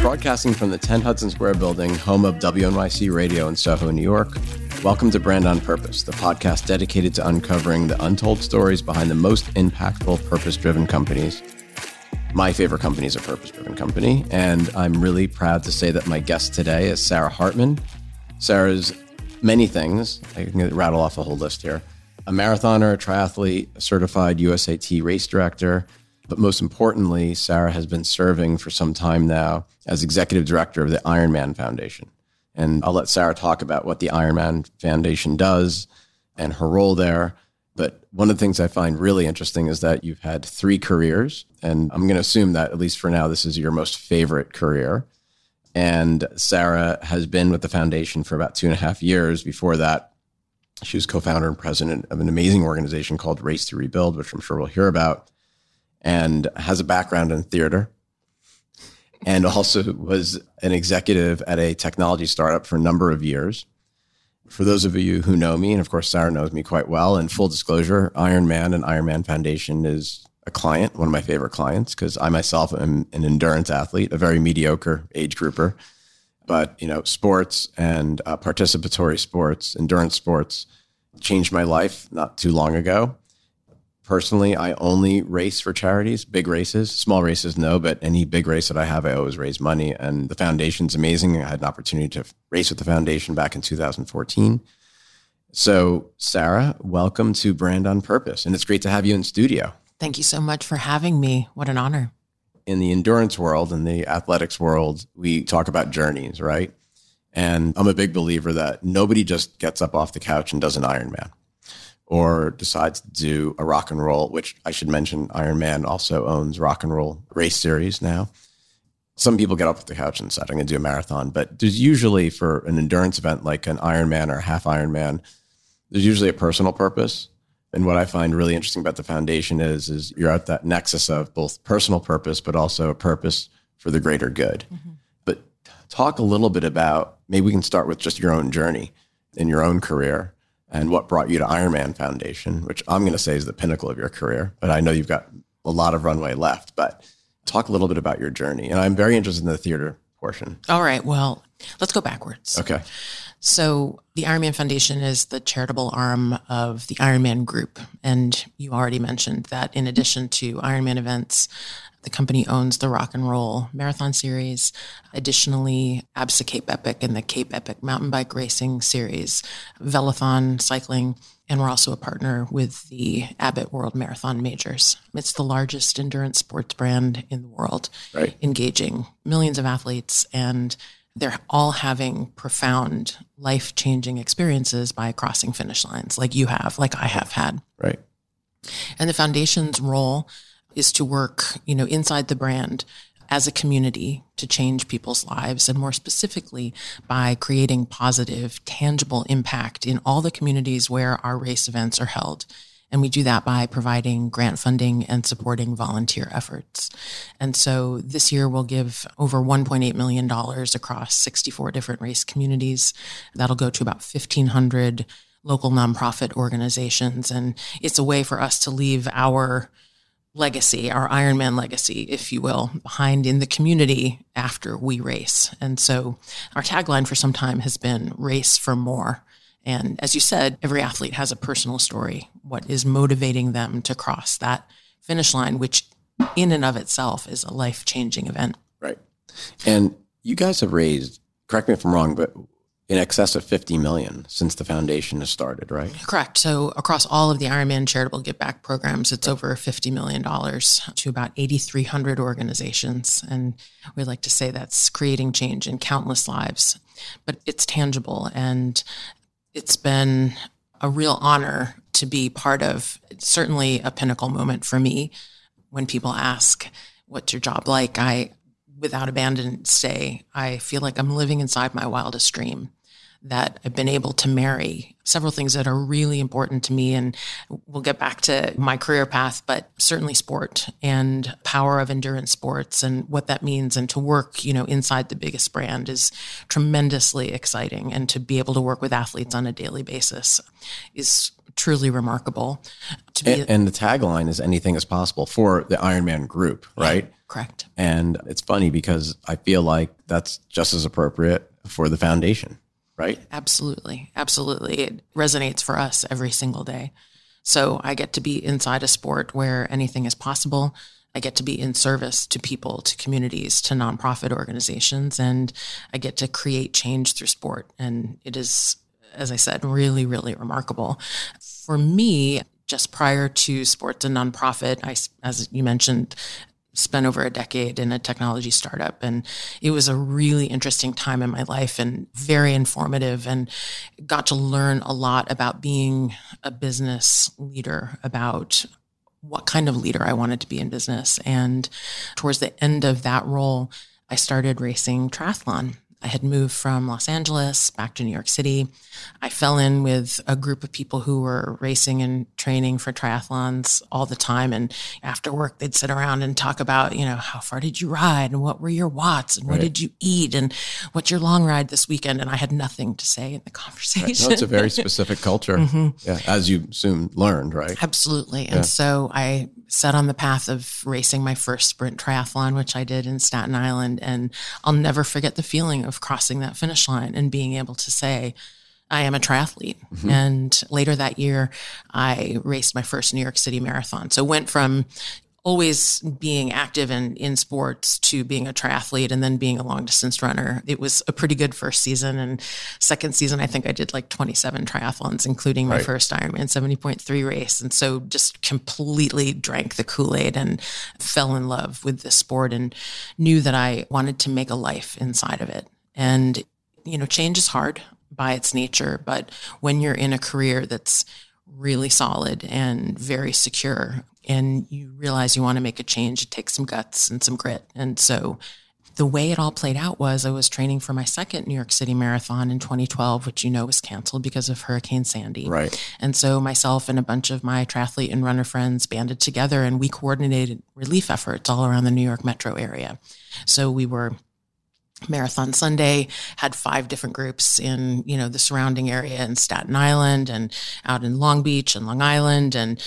Broadcasting from the 10 Hudson Square building, home of WNYC Radio in Soho, New York. Welcome to Brand on Purpose, the podcast dedicated to uncovering the untold stories behind the most impactful purpose driven companies. My favorite company is a purpose driven company, and I'm really proud to say that my guest today is Sarah Hartman. Sarah's many things. I can rattle off a whole list here a marathoner, a triathlete, a certified USAT race director. But most importantly, Sarah has been serving for some time now as executive director of the Ironman Foundation. And I'll let Sarah talk about what the Ironman Foundation does and her role there. But one of the things I find really interesting is that you've had three careers. And I'm going to assume that, at least for now, this is your most favorite career. And Sarah has been with the foundation for about two and a half years. Before that, she was co founder and president of an amazing organization called Race to Rebuild, which I'm sure we'll hear about, and has a background in theater. And also was an executive at a technology startup for a number of years. For those of you who know me, and of course, Sarah knows me quite well, and full disclosure, Ironman and Ironman Foundation is a client, one of my favorite clients, because I myself am an endurance athlete, a very mediocre age grouper. But you know, sports and uh, participatory sports, endurance sports, changed my life not too long ago. Personally, I only race for charities, big races, small races, no, but any big race that I have, I always raise money. And the foundation's amazing. I had an opportunity to race with the foundation back in 2014. So, Sarah, welcome to Brand on Purpose. And it's great to have you in studio. Thank you so much for having me. What an honor. In the endurance world, in the athletics world, we talk about journeys, right? And I'm a big believer that nobody just gets up off the couch and does an Ironman or decides to do a rock and roll, which I should mention Ironman also owns rock and roll race series now. Some people get up off the couch and decide I'm going to do a marathon, but there's usually for an endurance event like an Ironman or a half Ironman, there's usually a personal purpose and what I find really interesting about the foundation is, is you're at that nexus of both personal purpose, but also a purpose for the greater good. Mm-hmm. But talk a little bit about maybe we can start with just your own journey in your own career and what brought you to Ironman Foundation, which I'm going to say is the pinnacle of your career. But I know you've got a lot of runway left. But talk a little bit about your journey. And I'm very interested in the theater portion. All right. Well, let's go backwards. Okay. So, the Ironman Foundation is the charitable arm of the Ironman Group. And you already mentioned that in addition to Ironman events, the company owns the Rock and Roll Marathon Series. Additionally, ABSA Cape Epic and the Cape Epic Mountain Bike Racing Series, Velothon Cycling, and we're also a partner with the Abbott World Marathon Majors. It's the largest endurance sports brand in the world, right. engaging millions of athletes and they're all having profound life changing experiences by crossing finish lines like you have, like I have had. Right. And the foundation's role is to work, you know, inside the brand as a community to change people's lives and more specifically by creating positive, tangible impact in all the communities where our race events are held. And we do that by providing grant funding and supporting volunteer efforts. And so this year we'll give over $1.8 million across 64 different race communities. That'll go to about 1,500 local nonprofit organizations. And it's a way for us to leave our legacy, our Ironman legacy, if you will, behind in the community after we race. And so our tagline for some time has been race for more. And as you said, every athlete has a personal story. What is motivating them to cross that finish line, which in and of itself is a life changing event. Right. And you guys have raised, correct me if I'm wrong, but in excess of 50 million since the foundation has started, right? Correct. So across all of the Ironman charitable give back programs, it's over $50 million to about 8,300 organizations. And we like to say that's creating change in countless lives, but it's tangible. And it's been a real honor to be part of certainly a pinnacle moment for me when people ask what's your job like i without abandon say i feel like i'm living inside my wildest dream that I've been able to marry several things that are really important to me. And we'll get back to my career path, but certainly sport and power of endurance sports and what that means. And to work, you know, inside the biggest brand is tremendously exciting. And to be able to work with athletes on a daily basis is truly remarkable. To be and, and, the tagline is anything is possible for the Ironman group, right? Yeah, correct. And it's funny because I feel like that's just as appropriate for the foundation, right? Absolutely. Absolutely. It resonates for us every single day. So I get to be inside a sport where anything is possible. I get to be in service to people, to communities, to nonprofit organizations, and I get to create change through sport. And it is, as I said, really, really remarkable. For me, just prior to sports and nonprofit, I, as you mentioned, spent over a decade in a technology startup and it was a really interesting time in my life and very informative and got to learn a lot about being a business leader about what kind of leader I wanted to be in business. And towards the end of that role, I started racing triathlon. I had moved from Los Angeles back to New York City. I fell in with a group of people who were racing and training for triathlons all the time. And after work, they'd sit around and talk about, you know, how far did you ride and what were your watts and right. what did you eat and what's your long ride this weekend? And I had nothing to say in the conversation. Right. No, it's a very specific culture, mm-hmm. yeah, as you soon learned, right? Absolutely. Yeah. And so I set on the path of racing my first sprint triathlon, which I did in Staten Island. And I'll never forget the feeling of crossing that finish line and being able to say, I am a triathlete. Mm-hmm. And later that year, I raced my first New York City marathon. So went from always being active in, in sports to being a triathlete and then being a long distance runner. It was a pretty good first season. And second season, I think I did like 27 triathlons, including my right. first Ironman 70.3 race. And so just completely drank the Kool Aid and fell in love with the sport and knew that I wanted to make a life inside of it. And, you know, change is hard by its nature, but when you're in a career that's really solid and very secure and you realize you want to make a change, it takes some guts and some grit. And so the way it all played out was I was training for my second New York City marathon in 2012, which you know was canceled because of Hurricane Sandy. Right. And so myself and a bunch of my triathlete and runner friends banded together and we coordinated relief efforts all around the New York metro area. So we were Marathon Sunday had five different groups in, you know, the surrounding area in Staten Island and out in Long Beach and Long Island. And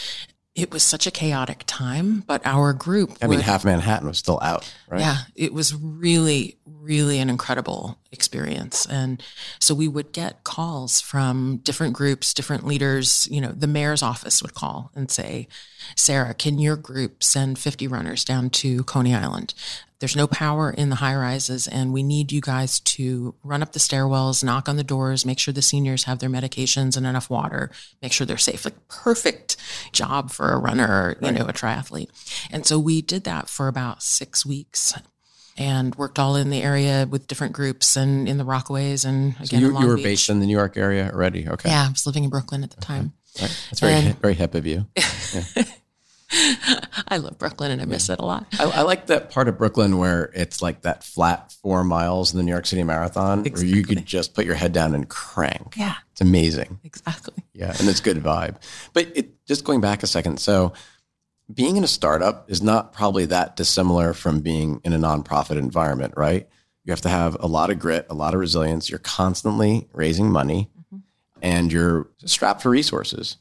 it was such a chaotic time, but our group. I mean, half Manhattan was still out, right? Yeah, it was really, really an incredible experience. And so we would get calls from different groups, different leaders. You know, the mayor's office would call and say, Sarah, can your group send 50 runners down to Coney Island? There's no power in the high rises, and we need you guys to run up the stairwells, knock on the doors, make sure the seniors have their medications and enough water, make sure they're safe. Like perfect job for a runner or, you right. know, a triathlete. And so we did that for about six weeks and worked all in the area with different groups and in the Rockaways and again so you, you were Beach. based in the New York area already. Okay. Yeah, I was living in Brooklyn at the time. Right. That's very and, very hip of you. Yeah. I love Brooklyn and I miss it a lot. I, I, like that part of Brooklyn where it's like that flat four miles in the New York City Marathon exactly. where you could just put your head down and crank. Yeah. It's amazing. Exactly. Yeah. And it's good vibe. But it just going back a second. So being in a startup is not probably that dissimilar from being in a nonprofit environment, right? You have to have a lot of grit, a lot of resilience. You're constantly raising money mm-hmm. and you're strapped for resources.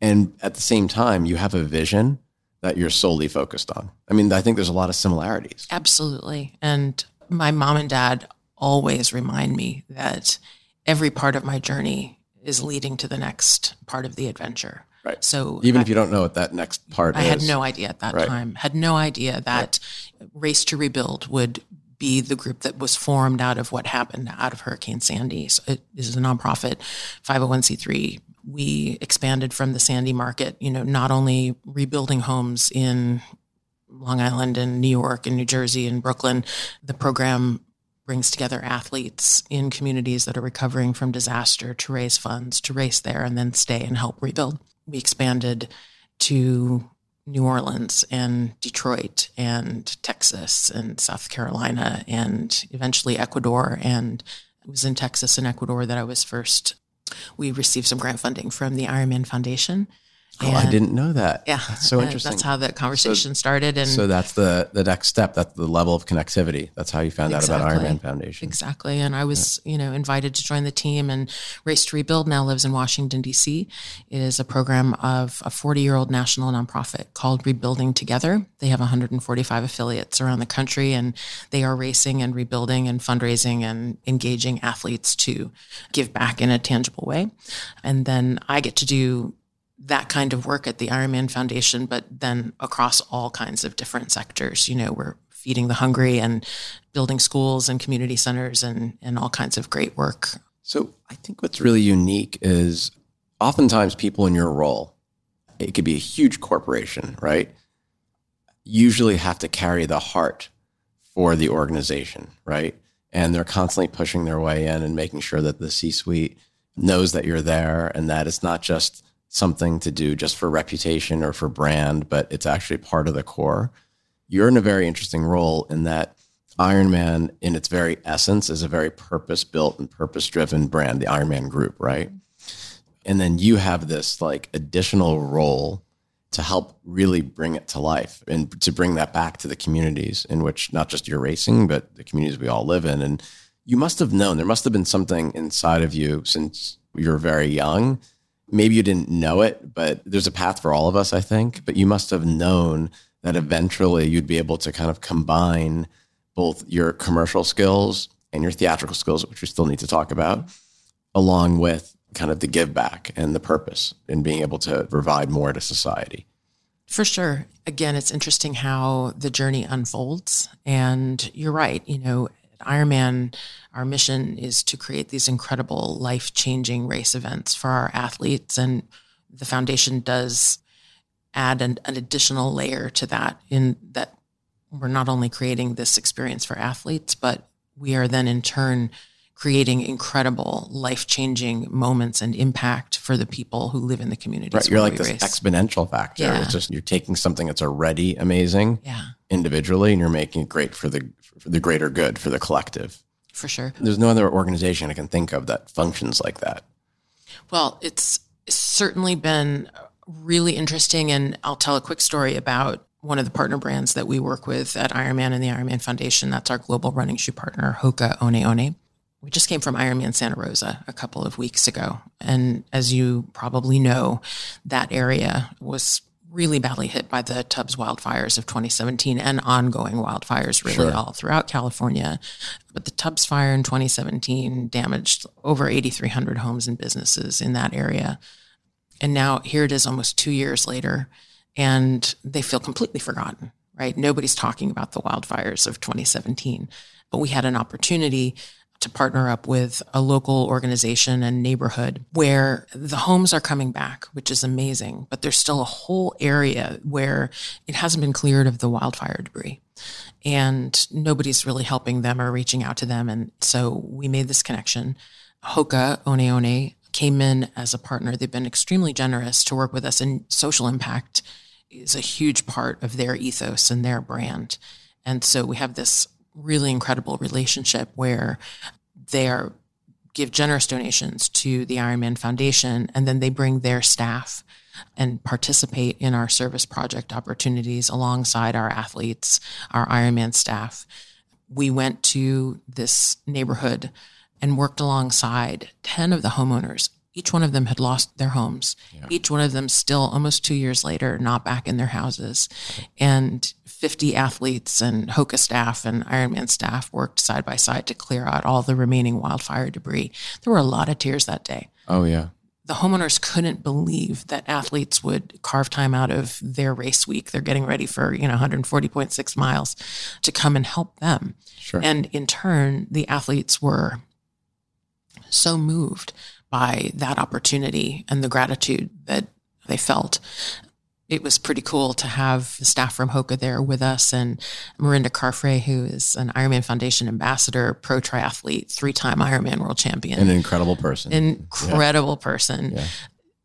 And at the same time, you have a vision that you're solely focused on. I mean, I think there's a lot of similarities. Absolutely. And my mom and dad always remind me that every part of my journey is leading to the next part of the adventure. Right. So even I, if you don't know what that next part is. I is. had no idea at that right. time. Had no idea that right. Race to Rebuild would be the group that was formed out of what happened out of Hurricane Sandy. So it, this is a nonprofit 501c3 we expanded from the Sandy market, you know, not only rebuilding homes in Long Island and New York and New Jersey and Brooklyn, the program brings together athletes in communities that are recovering from disaster to raise funds to race there and then stay and help rebuild. We expanded to New Orleans and Detroit and Texas and South Carolina and eventually Ecuador. And it was in Texas and Ecuador that I was first we received some grant funding from the Ironman Foundation. Oh, I didn't know that. Yeah, that's so interesting. That's how that conversation so, started, and so that's the the next step. That's the level of connectivity. That's how you found exactly. out about Ironman Foundation. Exactly. And I was, yeah. you know, invited to join the team. And Race to Rebuild now lives in Washington D.C. It is a program of a 40 year old national nonprofit called Rebuilding Together. They have 145 affiliates around the country, and they are racing and rebuilding and fundraising and engaging athletes to give back in a tangible way. And then I get to do that kind of work at the Ironman Foundation, but then across all kinds of different sectors. You know, we're feeding the hungry and building schools and community centers and, and all kinds of great work. So I think what's really unique is oftentimes people in your role, it could be a huge corporation, right? Usually have to carry the heart for the organization, right? And they're constantly pushing their way in and making sure that the C suite knows that you're there and that it's not just something to do just for reputation or for brand, but it's actually part of the core. You're in a very interesting role in that Ironman, in its very essence, is a very purpose built and purpose driven brand, the Ironman group, right? And then you have this like additional role to help really bring it to life and to bring that back to the communities in which not just you're racing, but the communities we all live in. And you must have known there must have been something inside of you since you were very young maybe you didn't know it, but there's a path for all of us, I think. But you must have known that eventually you'd be able to kind of combine both your commercial skills and your theatrical skills, which we still need to talk about, along with kind of the give back and the purpose in being able to provide more to society. For sure. Again, it's interesting how the journey unfolds. And you're right. You know, Ironman, our mission is to create these incredible life changing race events for our athletes. And the foundation does add an, an, additional layer to that, in that we're not only creating this experience for athletes, but we are then in turn creating incredible life changing moments and impact for the people who live in the community. Right. You're like this race. exponential factor. Yeah. It's just you're taking something that's already amazing yeah. individually and you're making it great for the the greater good, for the collective. For sure. There's no other organization I can think of that functions like that. Well, it's certainly been really interesting. And I'll tell a quick story about one of the partner brands that we work with at Ironman and the Ironman Foundation. That's our global running shoe partner, Hoka One One. We just came from Ironman Santa Rosa a couple of weeks ago. And as you probably know, that area was really badly hit by the Tubbs wildfires of 2017 and ongoing wildfires really sure. all throughout California. But the Tubbs fire in 2017 damaged over 8,300 homes and businesses in that area. And now here it is almost two years later, and they feel completely forgotten, right? Nobody's talking about the wildfires of 2017. But we had an opportunity to partner up with a local organization and neighborhood where the homes are coming back, which is amazing, but there's still a whole area where it hasn't been cleared of the wildfire debris. And nobody's really helping them or reaching out to them. And so we made this connection. Hoka One One came in as a partner. They've been extremely generous to work with us, and social impact is a huge part of their ethos and their brand. And so we have this really incredible relationship where they are give generous donations to the Ironman Foundation, and then they bring their staff and participate in our service project opportunities alongside our athletes, our Ironman staff. We went to this neighborhood and worked alongside 10 of the homeowners. Each one of them had lost their homes. Yeah. Each one of them still almost two years later, not back in their houses. And 50 athletes and Hoka staff and Ironman staff worked side by side to clear out all the remaining wildfire debris. There were a lot of tears that day. Oh, yeah. The homeowners couldn't believe that athletes would carve time out of their race week. They're getting ready for, you know, 140.6 miles to come and help them. Sure. And in turn, the athletes were so moved by that opportunity and the gratitude that they felt it was pretty cool to have the staff from Hoka there with us and Mirinda Carfrae, who is an Ironman Foundation ambassador, pro triathlete, three time Ironman world champion. An incredible person. Incredible yeah. person. Yeah.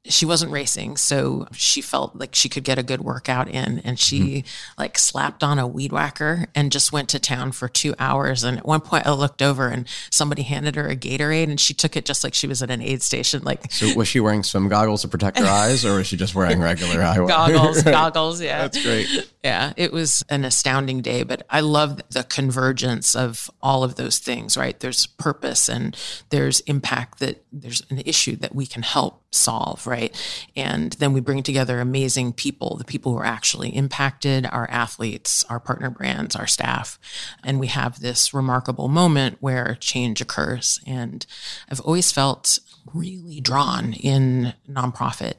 She wasn't racing, so she felt like she could get a good workout in, and she mm-hmm. like slapped on a weed whacker and just went to town for two hours. And at one point, I looked over and somebody handed her a Gatorade, and she took it just like she was at an aid station. Like, so was she wearing swim goggles to protect her eyes, or was she just wearing regular eyewear? goggles, goggles. Yeah, that's great. Yeah, it was an astounding day, but I love the convergence of all of those things. Right, there's purpose and there's impact that there's an issue that we can help solve, right? And then we bring together amazing people, the people who are actually impacted, our athletes, our partner brands, our staff. And we have this remarkable moment where change occurs. And I've always felt really drawn in nonprofit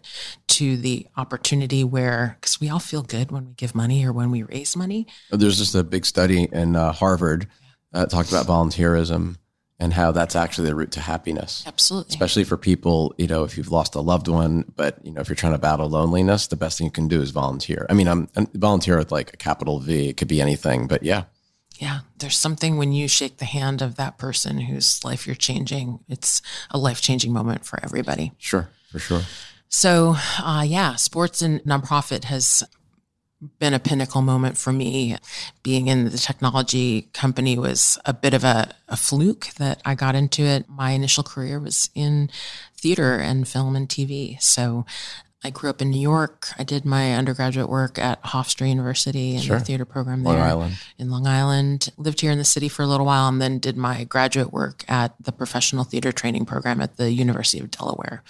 to the opportunity where, because we all feel good when we give money or when we raise money. There's just a big study in uh, Harvard uh, talked about volunteerism and how that's actually the route to happiness. Absolutely. Especially for people, you know, if you've lost a loved one, but you know, if you're trying to battle loneliness, the best thing you can do is volunteer. I mean, I'm, I'm volunteer with like a capital V. It could be anything, but yeah. Yeah, there's something when you shake the hand of that person whose life you're changing. It's a life changing moment for everybody. Sure, for sure. So, uh, yeah, sports and nonprofit has been a pinnacle moment for me. Being in the technology company was a bit of a, a, fluke that I got into it. My initial career was in theater and film and TV. So I grew up in New York. I did my undergraduate work at Hofstra University in sure. the theater program there Long Island. in Long Island. Lived here in the city for a little while and then did my graduate work at the professional theater training program at the University of Delaware,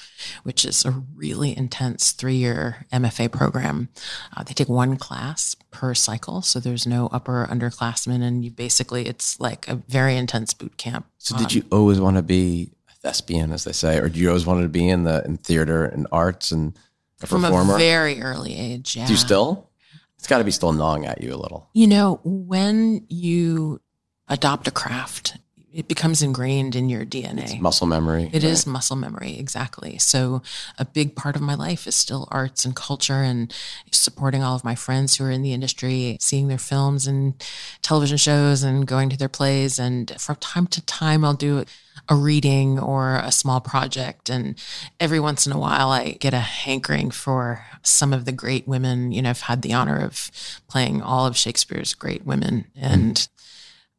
which is a really intense three year MFA program. Uh, they take one class per cycle, so there's no upper underclassmen, and you basically it's like a very intense boot camp. So, did um, you always want to be a thespian, as they say, or did you always want to be in the in theater and arts and a from performer? a very early age. Yeah. Do you still? It's got to be still gnawing at you a little. You know, when you adopt a craft, it becomes ingrained in your DNA. It's muscle memory. It right? is muscle memory, exactly. So, a big part of my life is still arts and culture and supporting all of my friends who are in the industry, seeing their films and television shows and going to their plays. And from time to time, I'll do a reading or a small project. And every once in a while, I get a hankering for some of the great women. You know, I've had the honor of playing all of Shakespeare's great women. And mm.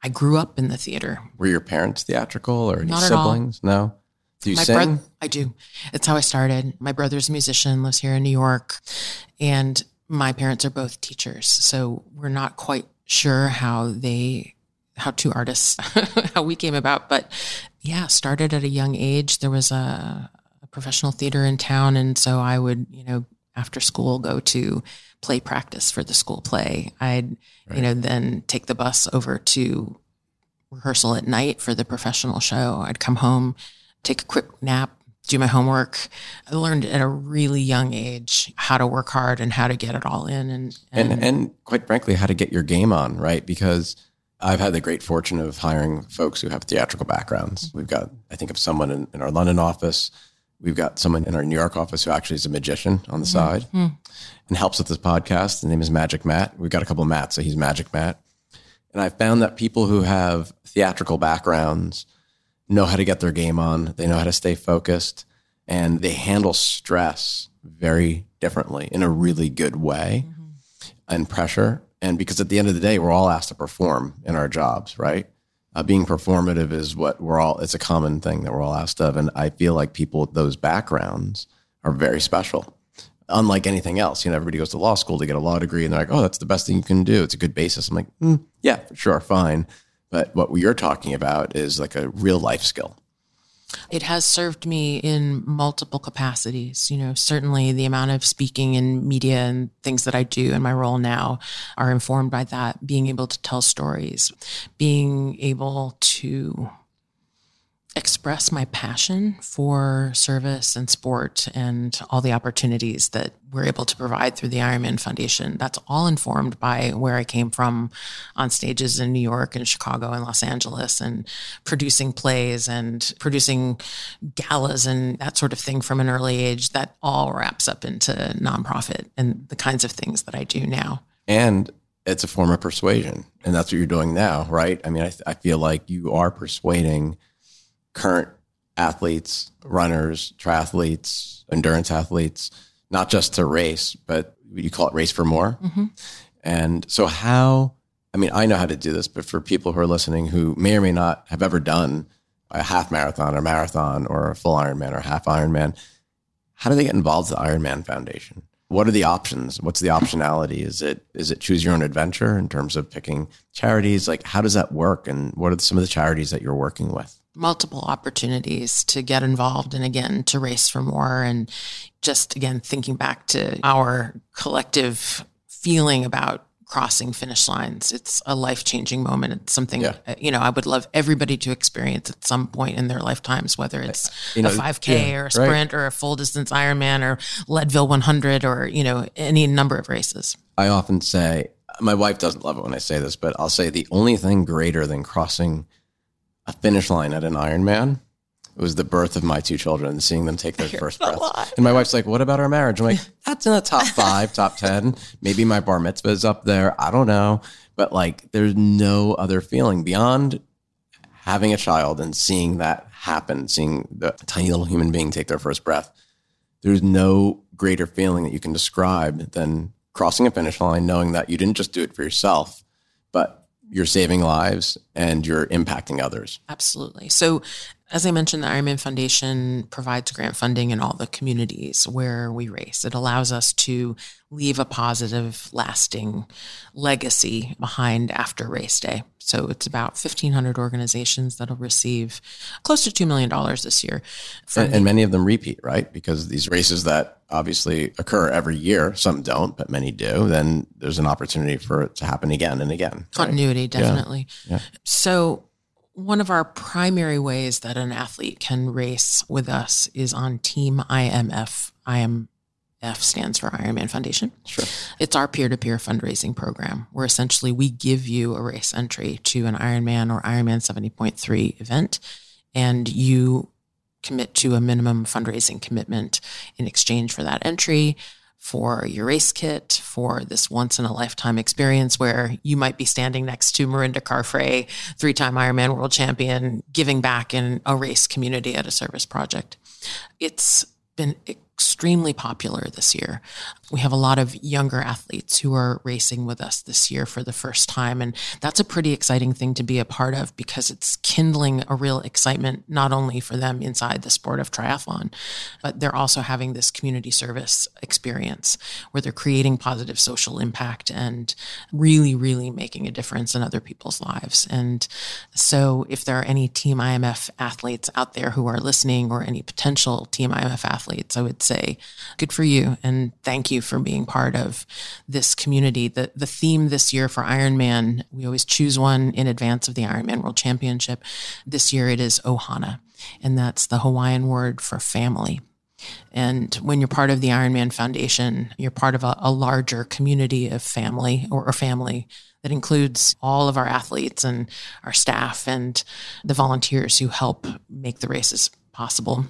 I grew up in the theater. Were your parents theatrical or any Not siblings? No. Do you My sing? Bro- I do. It's how I started. My brother's a musician, lives here in New York. And my parents are both teachers. So we're not quite sure how they how two artists how we came about but yeah started at a young age there was a, a, professional theater in town and so i would you know after school go to play practice for the school play i'd right. you know then take the bus over to rehearsal at night for the professional show i'd come home take a quick nap do my homework. I learned at a really young age how to work hard and how to get it all in and and, and, and quite frankly how to get your game on, right? Because I've had the great fortune of hiring folks who have theatrical backgrounds. We've got, I think of someone in, in our London office. We've got someone in our New York office who actually is a magician on the mm-hmm. side mm-hmm. and helps with this podcast. The name is Magic Matt. We've got a couple of Matts, so he's Magic Matt. And I've found that people who have theatrical backgrounds know how to get their game on. They know how to stay focused and they handle stress very differently in a really good way mm-hmm. and pressure. And because at the end of the day, we're all asked to perform in our jobs, right? Uh, being performative is what we're all, it's a common thing that we're all asked of. And I feel like people with those backgrounds are very special. Unlike anything else, you know, everybody goes to law school to get a law degree and they're like, oh, that's the best thing you can do. It's a good basis. I'm like, mm, yeah, sure, fine. But what you're talking about is like a real life skill. It has served me in multiple capacities. You know, certainly the amount of speaking in media and things that I do in my role now are informed by that. Being able to tell stories, being able to express my passion for service and sport and all the opportunities that we're able to provide through the Ironman Foundation. That's all informed by where I came from on stages in New York and Chicago and Los Angeles and producing plays and producing galas and that sort of thing from an early age. That all wraps up into nonprofit and the kinds of things that I do now. And it's a form of persuasion. And that's what you're doing now, right? I mean, I, I feel like you are persuading current athletes, runners, triathletes, endurance athletes, not just to race, but you call it race for more. Mm-hmm. And so, how, I mean, I know how to do this, but for people who are listening who may or may not have ever done a half marathon or marathon or a full Ironman or half Ironman, how do they get involved with the Ironman Foundation? What are the options? What's the optionality? Is it is it choose your own adventure in terms of picking charities? Like how does that work and what are some of the charities that you're working with? Multiple opportunities to get involved and again to race for more and just again thinking back to our collective feeling about crossing finish lines it's a life-changing moment it's something yeah. Uh, you know i would love everybody to experience at some point in their lifetimes whether it's you know, a 5k yeah, or a sprint right. or a full distance ironman or leadville 100 or you know any number of races i often say my wife doesn't love it when i say this but i'll say the only thing greater than crossing a finish line at an Ironman. It was the birth of my two children seeing them take their first breath. And my wife's like, "What about our marriage?" I'm like, "That's in the top five, top ten. Maybe my bar mitzvah is up there. I don't know." But like, there's no other feeling beyond having a child and seeing that happen, seeing the tiny little human being take their first breath. There's no greater feeling that you can describe than crossing a finish line, knowing that you didn't just do it for yourself, but you're saving lives and you're impacting others. Absolutely. So, as I mentioned, the Ironman Foundation provides grant funding in all the communities where we race. It allows us to leave a positive, lasting legacy behind after race day. So it's about 1,500 organizations that'll receive close to $2 million this year. And, and, many of them repeat, right? Because these races that obviously occur every year, some don't, but many do, then there's an opportunity for it to happen again and again. Continuity, right? definitely. Yeah. Yeah. So one of our primary ways that an athlete can race with us is on Team IMF. IMF stands for Ironman Foundation. Sure. It's our peer to peer fundraising program where essentially we give you a race entry to an Ironman or Ironman 70.3 event, and you commit to a minimum fundraising commitment in exchange for that entry for your race kit, for this once in a lifetime experience where you might be standing next to Mirinda Carfrae, three time Ironman world champion, giving back in a race community at a service project. It's been extremely popular this year. We have a lot of younger athletes who are racing with us this year for the first time. And that's a pretty exciting thing to be a part of because it's kindling a real excitement, not only for them inside the sport of triathlon, but they're also having this community service experience where they're creating positive social impact and really, really making a difference in other people's lives. And so if there are any Team IMF athletes out there who are listening or any potential Team IMF athletes, I would say, good for you. And thank you for being part of this community. The, the theme this year for Ironman, we always choose one in advance of the Ironman World Championship. This year it is Ohana, and that's the Hawaiian word for family. And when you're part of the Ironman Foundation, you're part of a, a larger community of family or, or family that includes all of our athletes and our staff and the volunteers who help make the races possible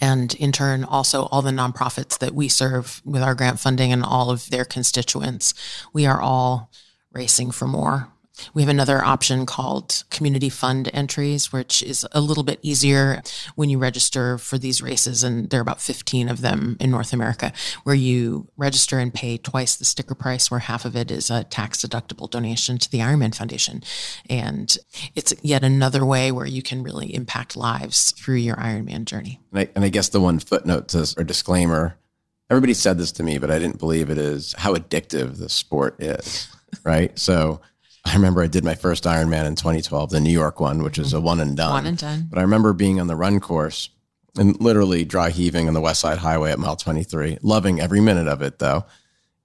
and in turn also all the nonprofits that we serve with our grant funding and all of their constituents. We are all racing for more. We have another option called community fund entries, which is a little bit easier when you register for these races. And there are about 15 of them in North America where you register and pay twice the sticker price, where half of it is a tax deductible donation to the Ironman Foundation. And it's yet another way where you can really impact lives through your Ironman journey. And I, and I guess the one footnote to, or disclaimer everybody said this to me, but I didn't believe it is how addictive the sport is. right. So, I remember I did my first Ironman in 2012, the New York one, which is a one and done. One and done. But I remember being on the run course and literally dry heaving on the West Side Highway at mile 23, loving every minute of it though,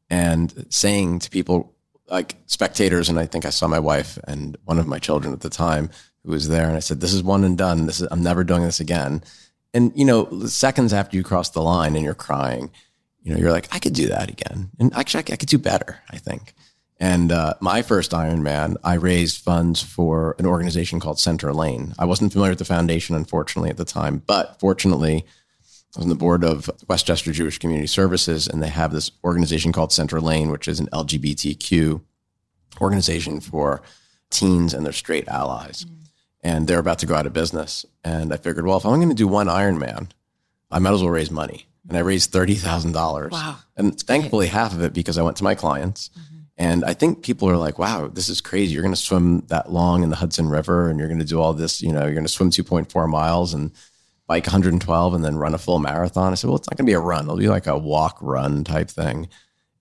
and saying to people like spectators, and I think I saw my wife and one of my children at the time who was there, and I said, "This is one and done. This is I'm never doing this again." And you know, seconds after you cross the line and you're crying, you know, you're like, "I could do that again," and actually, I could do better. I think. And uh, my first Ironman, I raised funds for an organization called Center Lane. I wasn't familiar with the foundation, unfortunately, at the time, but fortunately, I was on the board of Westchester Jewish Community Services, and they have this organization called Center Lane, which is an LGBTQ organization for teens and their straight allies. Mm. and they're about to go out of business. And I figured, well, if I'm going to do one Ironman, I might as well raise money. And I raised thirty thousand dollars. Wow. And thankfully, half of it because I went to my clients. And I think people are like, wow, this is crazy. You're going to swim that long in the Hudson River and you're going to do all this, you know, you're going to swim 2.4 miles and bike 112 and then run a full marathon. I said, well, it's not going to be a run. It'll be like a walk run type thing.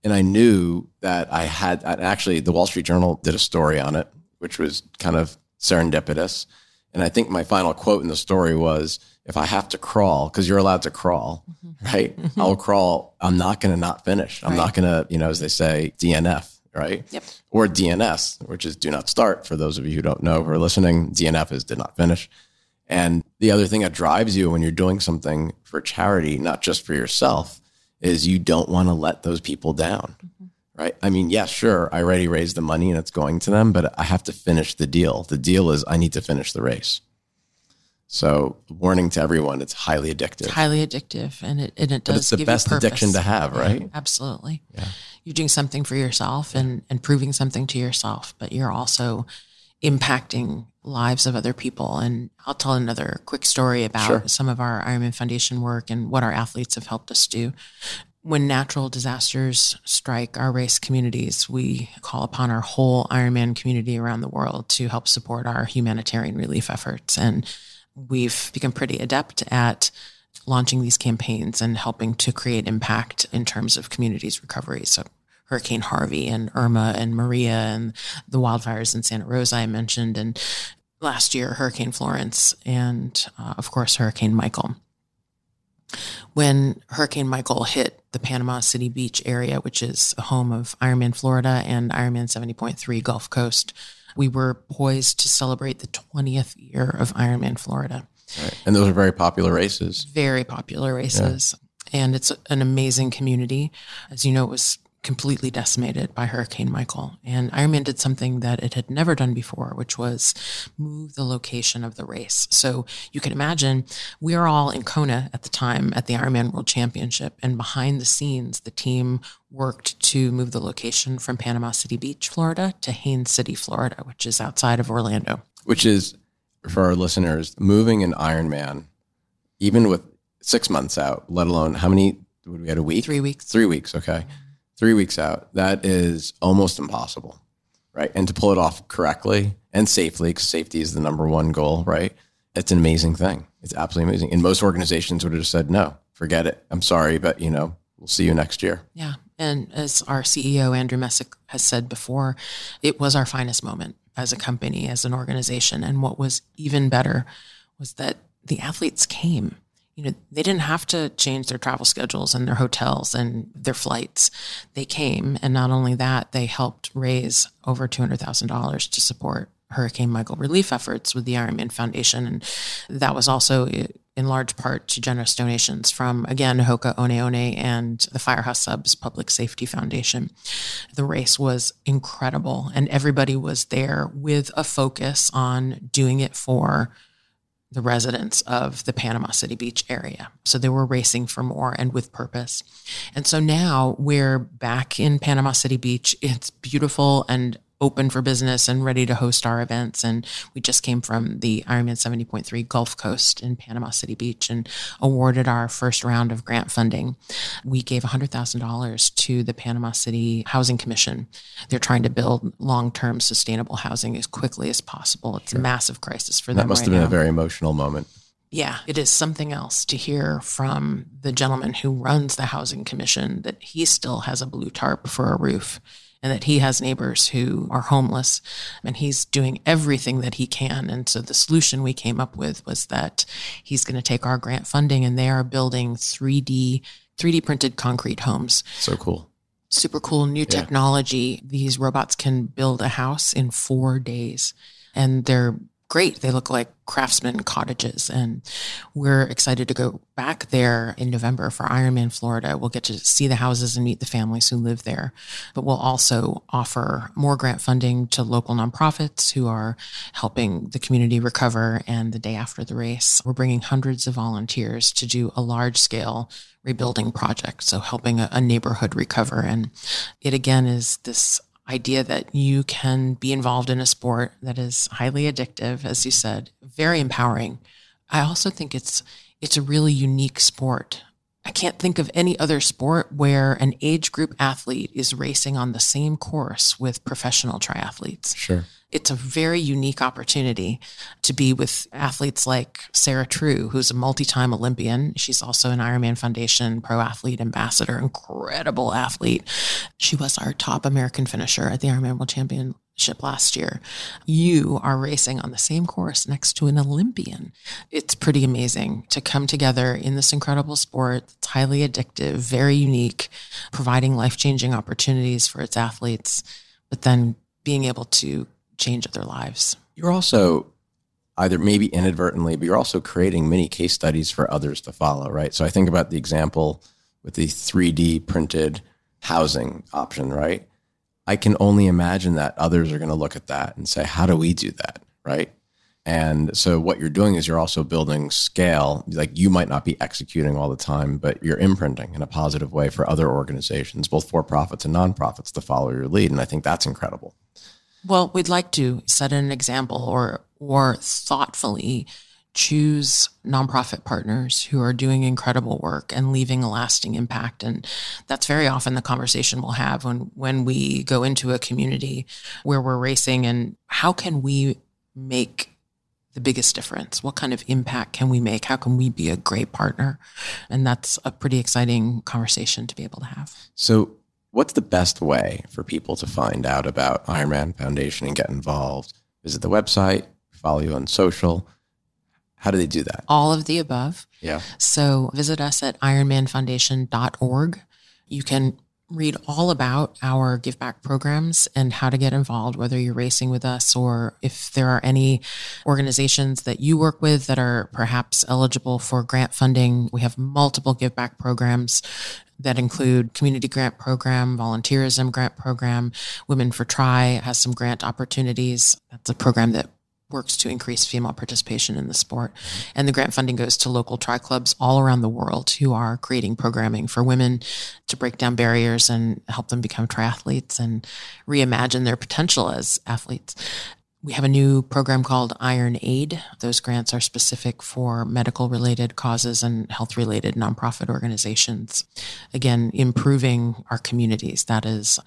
And I knew that I had actually the Wall Street Journal did a story on it, which was kind of serendipitous. And I think my final quote in the story was, if I have to crawl, because you're allowed to crawl, mm-hmm. right? I'll crawl. I'm not going to not finish. I'm not going to, you know, as they say, DNF right? Yep. Or DNS, which is do not start. For those of you who don't know who are listening, DNF is did not finish. And the other thing that drives you when you're doing something for charity, not just for yourself, is you don't want to let those people down. Mm-hmm. Right. I mean, yeah, sure. I already raised the money and it's going to them, but I have to finish the deal. The deal is I need to finish the race. So, warning to everyone, it's highly addictive. It's highly addictive, and it and it does. But it's the give best addiction to have, right? Yeah, absolutely. Yeah. You're doing something for yourself and and proving something to yourself, but you're also impacting lives of other people. And I'll tell another quick story about Sure. some of our Ironman Foundation work and what our athletes have helped us do. When natural disasters strike our race communities, we call upon our whole Ironman community around the world to help support our humanitarian relief efforts. And we've become pretty adept at launching these campaigns and helping to create impact in terms of communities' recovery. So Hurricane Harvey and Irma and Maria and the wildfires in Santa Rosa I mentioned, and last year Hurricane Florence, and uh, of course Hurricane Michael. When Hurricane Michael hit the Panama City Beach area, which is home of Ironman Florida and Ironman 70.3 Gulf Coast, we were poised to celebrate the 20th year of Ironman Florida Right. And those are very popular races. very popular races. And it's an amazing community. As you know, it was completely decimated by Hurricane Michael. And Ironman did something that it had never done before, which was move the location of the race. So you can imagine we are all in Kona at the time at the Ironman World Championship. And behind the scenes, the team worked to move the location from Panama City Beach, Florida to Haines City, Florida, which is outside of Orlando. which is for our listeners, moving an Ironman, even with six months out, let alone how many would we had a week? Three weeks. Three weeks, okay. Three weeks out. That is almost impossible. Right. And to pull it off correctly and safely, because safety is the number one goal, right? It's an amazing thing. It's absolutely amazing. And most organizations would have said, no, forget it. I'm sorry, but you know, we'll see you next year. Yeah. And as our CEO, Andrew Messick, has said before, it was our finest moment as a company, as an organization. And what was even better was that the athletes came. You know, they didn't have to change their travel schedules and their hotels and their flights. They came. And not only that, they helped raise over $200,000 to support Hurricane Michael relief efforts with the Ironman Foundation. And that was also in large part to generous donations from, again, Hoka One One and the Firehouse Subs Public Safety Foundation. The race was incredible, and everybody was there with a focus on doing it for the residents of the Panama City Beach area. So they were racing for more and with purpose. And so now we're back in Panama City Beach. It's beautiful and open for business and ready to host our events. And we just came from the Ironman 70.3 Gulf Coast in Panama City Beach and awarded our first round of grant funding. We gave $100,000 to the Panama City Housing Commission. They're trying to build long term sustainable housing as quickly as possible. It's a massive crisis for That them. That must right have been now. a very emotional moment. Yeah, it is something else to hear from the gentleman who runs the housing commission that he still has a blue tarp for a roof and that he has neighbors who are homeless and he's doing everything that he can. And so the solution we came up with was that he's going to take our grant funding and they are building 3D 3D printed concrete homes So cool. super cool new technology. These robots can build a house in four days and they're great. They look like craftsman cottages. And we're excited to go back there in November for Ironman Florida. We'll get to see the houses and meet the families who live there. But we'll also offer more grant funding to local nonprofits who are helping the community recover. And the day after the race, we're bringing hundreds of volunteers to do a large scale rebuilding project. So helping a, a neighborhood recover. And it again is this idea that you can be involved in a sport that is highly addictive, as you said, very empowering. I also think it's it's a really unique sport. I can't think of any other sport where an age group athlete is racing on the same course with professional triathletes. Sure. It's a very unique opportunity to be with athletes like Sarah True, who's a multi time Olympian. She's also an Ironman Foundation pro athlete ambassador, incredible athlete. She was our top American finisher at the Ironman World Championship last year. You are racing on the same course next to an Olympian. It's pretty amazing to come together in this incredible sport. It's highly addictive, very unique, providing life changing opportunities for its athletes, but then being able to change of their lives. You're also either maybe inadvertently, but you're also creating many case studies for others to follow, right? So I think about the example with the 3D printed housing option, right? I can only imagine that others are going to look at that and say, how do we do that? Right. And so what you're doing is you're also building scale. Like you might not be executing all the time, but you're imprinting in a positive way for other organizations, both for profits and nonprofits to follow your lead. And I think that's incredible. Well, we'd like to set an example or or thoughtfully choose nonprofit partners who are doing incredible work and leaving a lasting impact. And that's very often the conversation we'll have when when we go into a community where we're racing and how can we make the biggest difference? What kind of impact can we make? How can we be a great partner? And that's a pretty exciting conversation to be able to have. So what's the best way for people to find out about Ironman Foundation and get involved? Visit the website, follow you on social. How do they do that? All of the above. Yeah. So visit us at ironmanfoundation.org. You can read all about our give back programs and how to get involved, whether you're racing with us or if there are any organizations that you work with that are perhaps eligible for grant funding. We have multiple give back programs that include community grant program, volunteerism grant program, Women for Tri has some grant opportunities. That's a program that works to increase female participation in the sport. And the grant funding goes to local tri clubs all around the world who are creating programming for women to break down barriers and help them become triathletes and reimagine their potential as athletes. We have a new program called Iron Aid. Those grants are specific for medical related causes and health related nonprofit organizations. Again, improving our communities. That is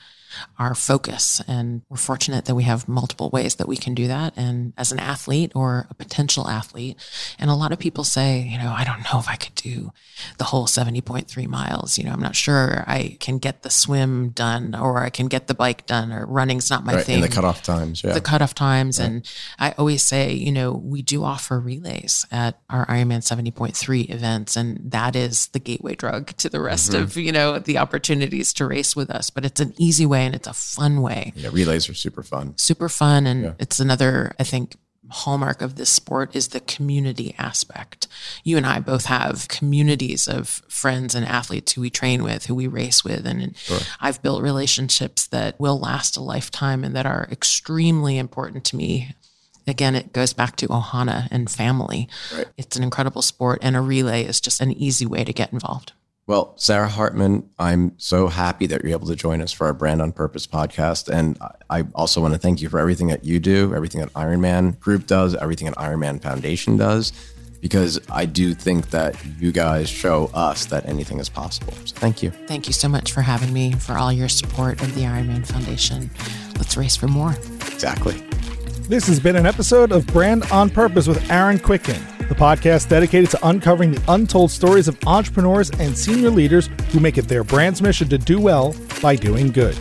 our focus. And we're fortunate that we have multiple ways that we can do that. And as an athlete or a potential athlete, and a lot of people say, you know, I don't know if I could do the whole 70.3 miles. You know, I'm not sure I can get the swim done or I can get the bike done or running's not my right, thing. And the cutoff times. Yeah. The cutoff times. Right. And I always say, you know, we do offer relays at our Ironman 70.3 events. And that is the gateway drug to the rest mm-hmm. of, you know, the opportunities to race with us. But it's an easy way and it's a fun way. Yeah, relays are super fun. Super fun. And yeah. it's another, I think, hallmark of this sport is the community aspect. You and I both have communities of friends and athletes who we train with, who we race with. And sure. I've built relationships that will last a lifetime and that are extremely important to me. Again, it goes back to Ohana and family. Right. It's an incredible sport, and a relay is just an easy way to get involved. Well, Sarah Hartman, I'm so happy that you're able to join us for our Brand on Purpose podcast. And I also want to thank you for everything that you do, everything that Ironman Group does, everything that Ironman Foundation does, because I do think that you guys show us that anything is possible. So thank you. Thank you so much for having me, for all your support of the Ironman Foundation. Let's race for more. Exactly. This has been an episode of Brand on Purpose with Aaron Kwittken the podcast dedicated to uncovering the untold stories of entrepreneurs and senior leaders who make it their brand's mission to do well by doing good.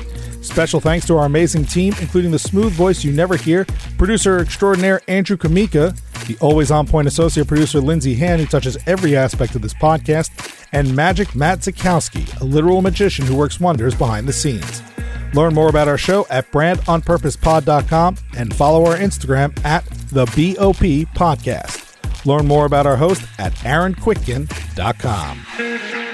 Special thanks to our amazing team, including the smooth voice you never hear, producer extraordinaire Andrew Kamika, the always on point associate producer Lindsay Han, who touches every aspect of this podcast, and Magic Matt Zakowski, a literal magician who works wonders behind the scenes. Learn more about our show at brandonpurposepod.com and follow our Instagram at the BOP Podcast. Learn more about our host at aaronkwittken.com.